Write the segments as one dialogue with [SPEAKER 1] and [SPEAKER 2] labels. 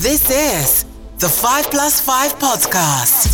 [SPEAKER 1] This is the 5 Plus 5 Podcast.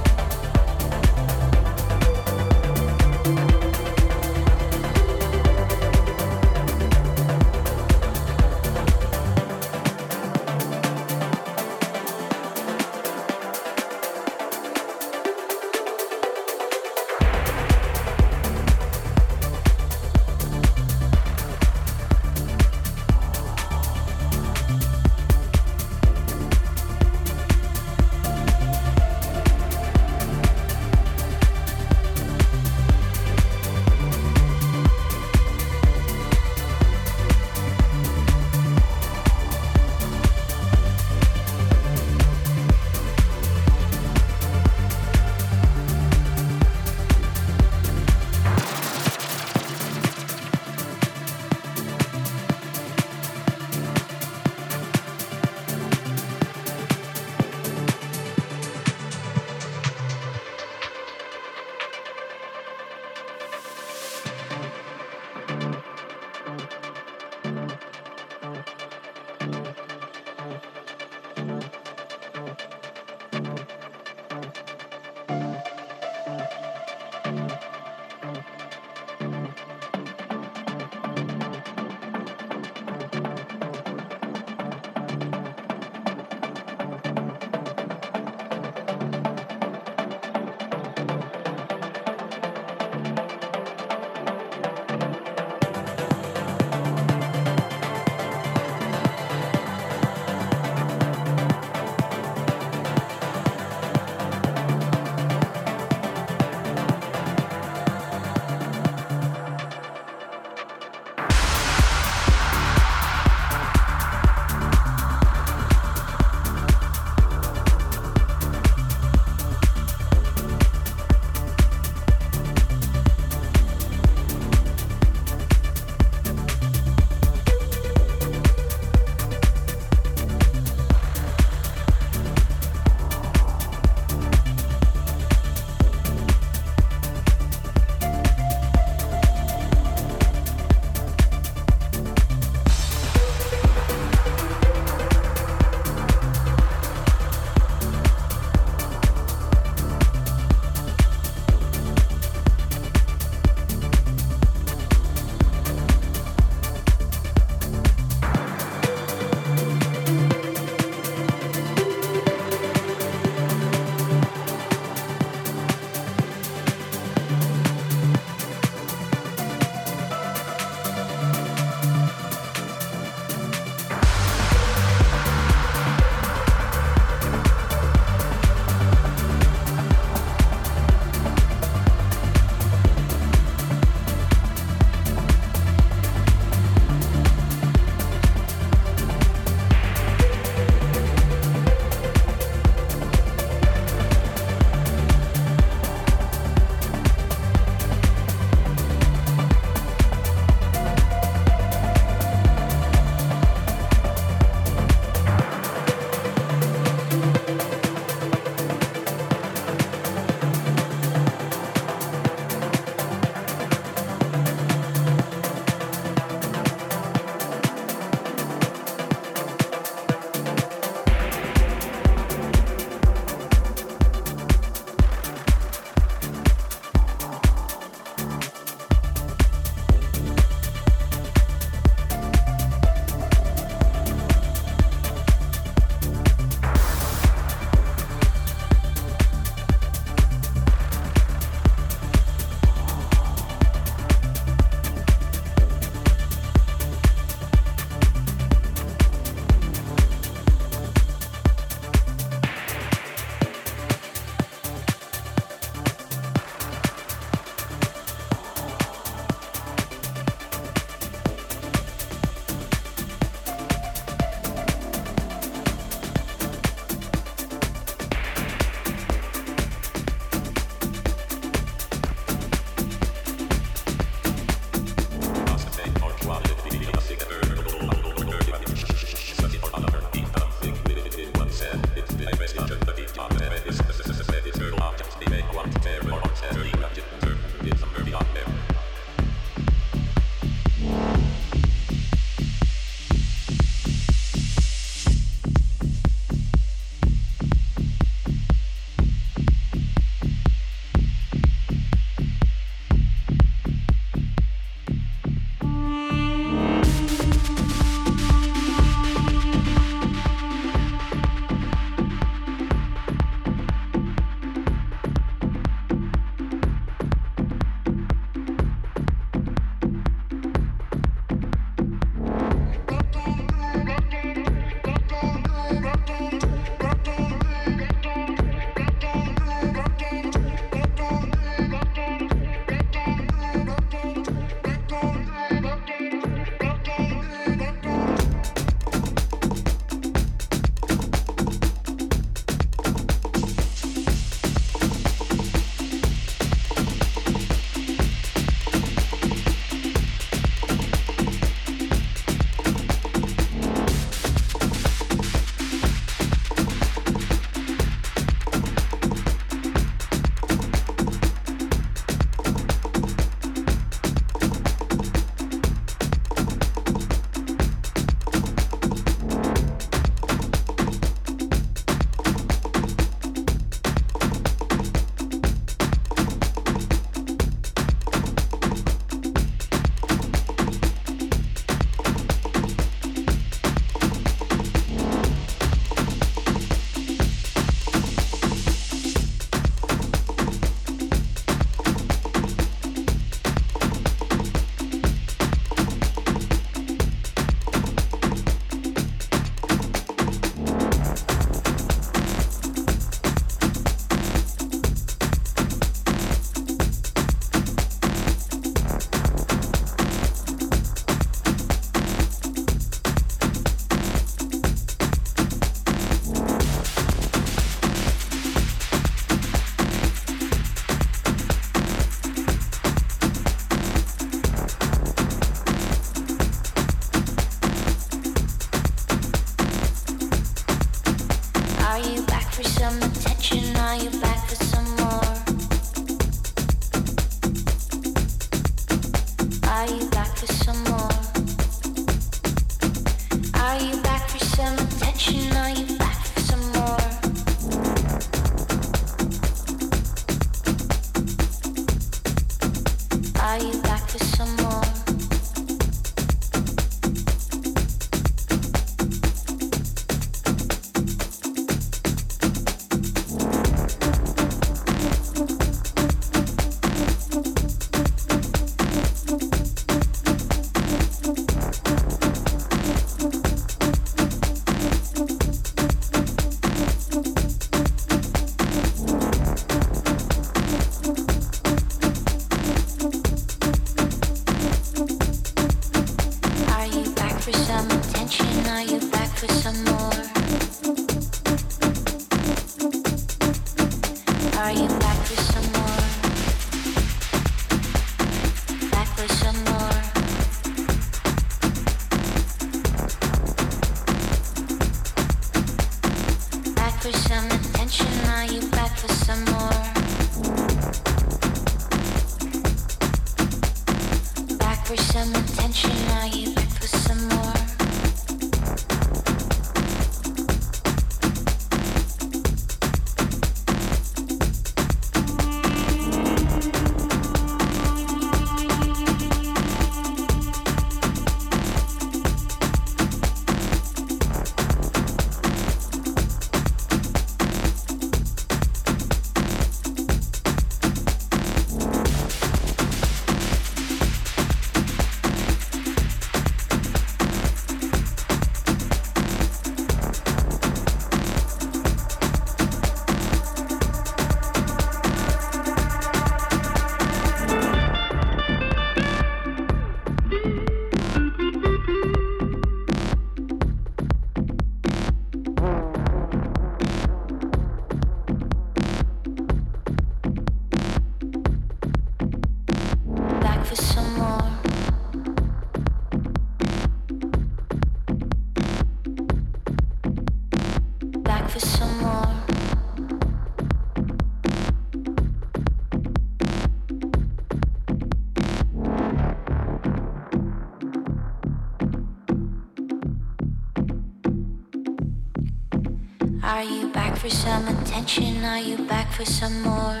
[SPEAKER 2] Some attention? Are you back for some more?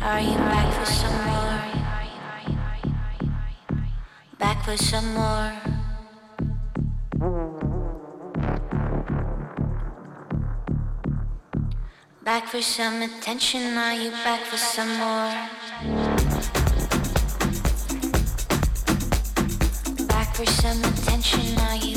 [SPEAKER 2] Are you back for some more? Back for some more. Back for some attention, are you back for some more? Back for some attention, are you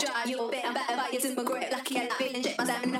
[SPEAKER 3] Drive your bit, I'm
[SPEAKER 4] better, but you didn't regret. Lucky I feeling shit myself.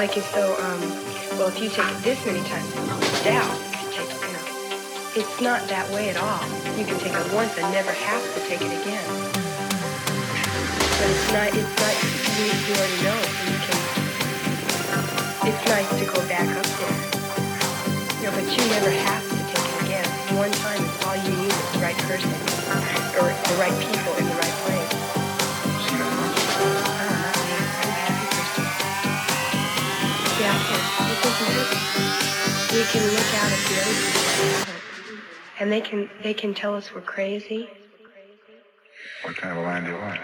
[SPEAKER 4] like as though, um, well, if you take it this many times, it's down. Take, you know, it's not that way at all. You can take it once and never have to take it again. But it's not, it's not, you, you already know it. You can, it's nice to go back up there. You know, but you never have to take it again. One time is all you need is the right person or the right people in the right place. can look out at the ocean, and they can they can tell us we're crazy.
[SPEAKER 5] What kind of a line do you
[SPEAKER 4] want?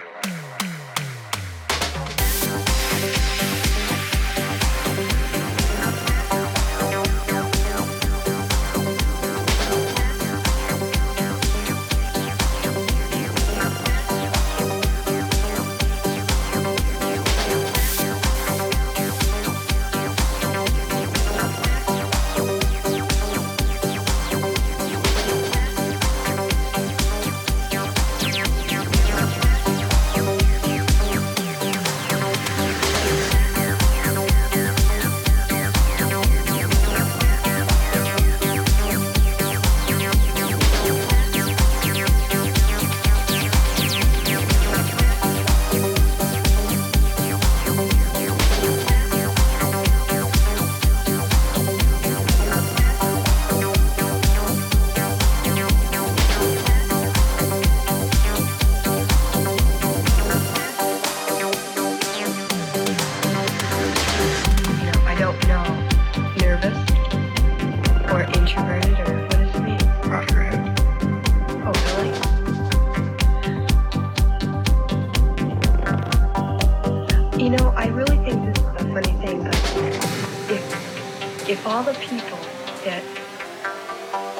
[SPEAKER 4] All the people that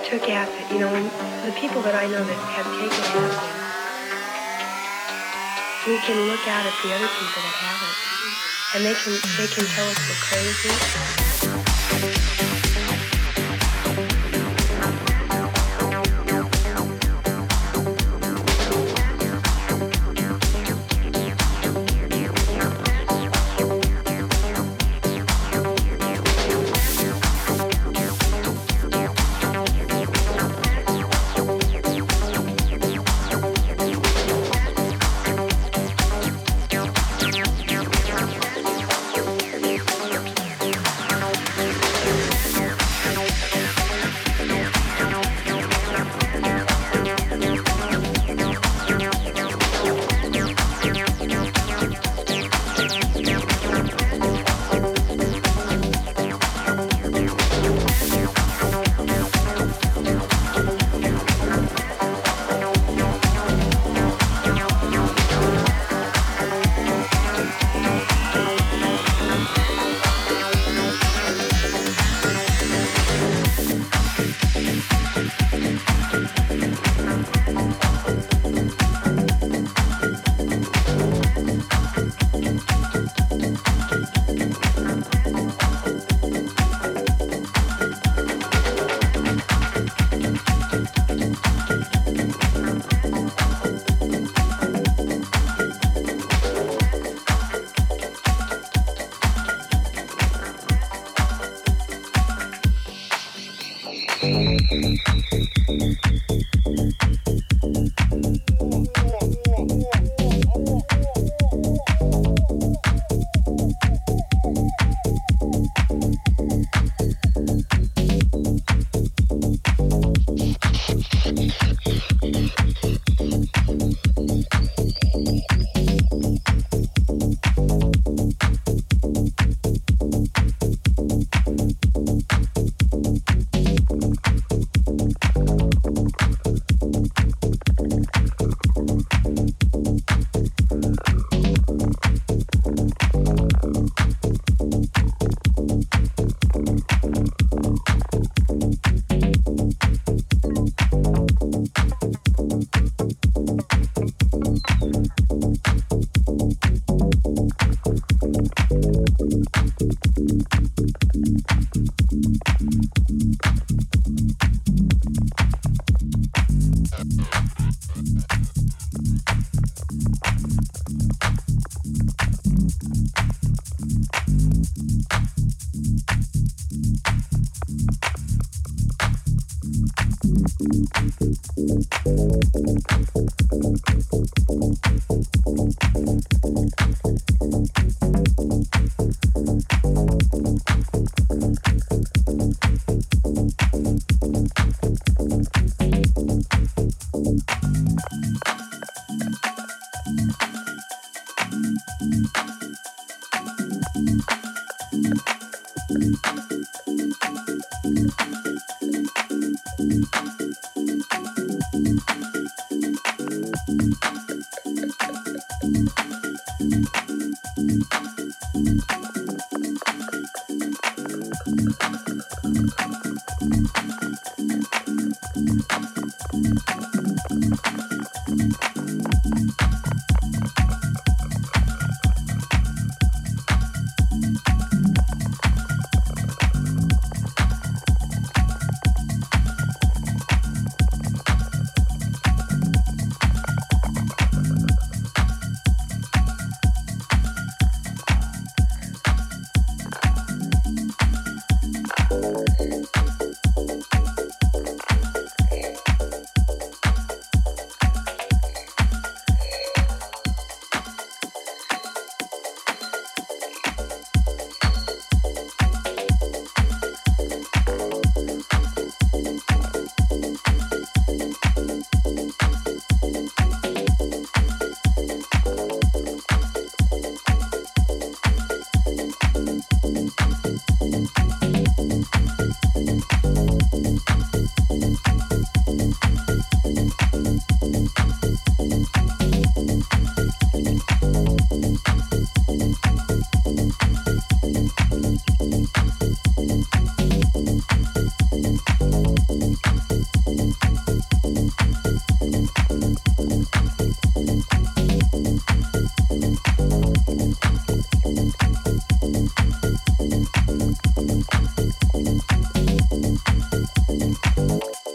[SPEAKER 4] took acid, you know, the people that I know that have taken acid, we can look out at the other people that haven't, and they can they can tell us we're crazy.
[SPEAKER 6] Thank you. thank you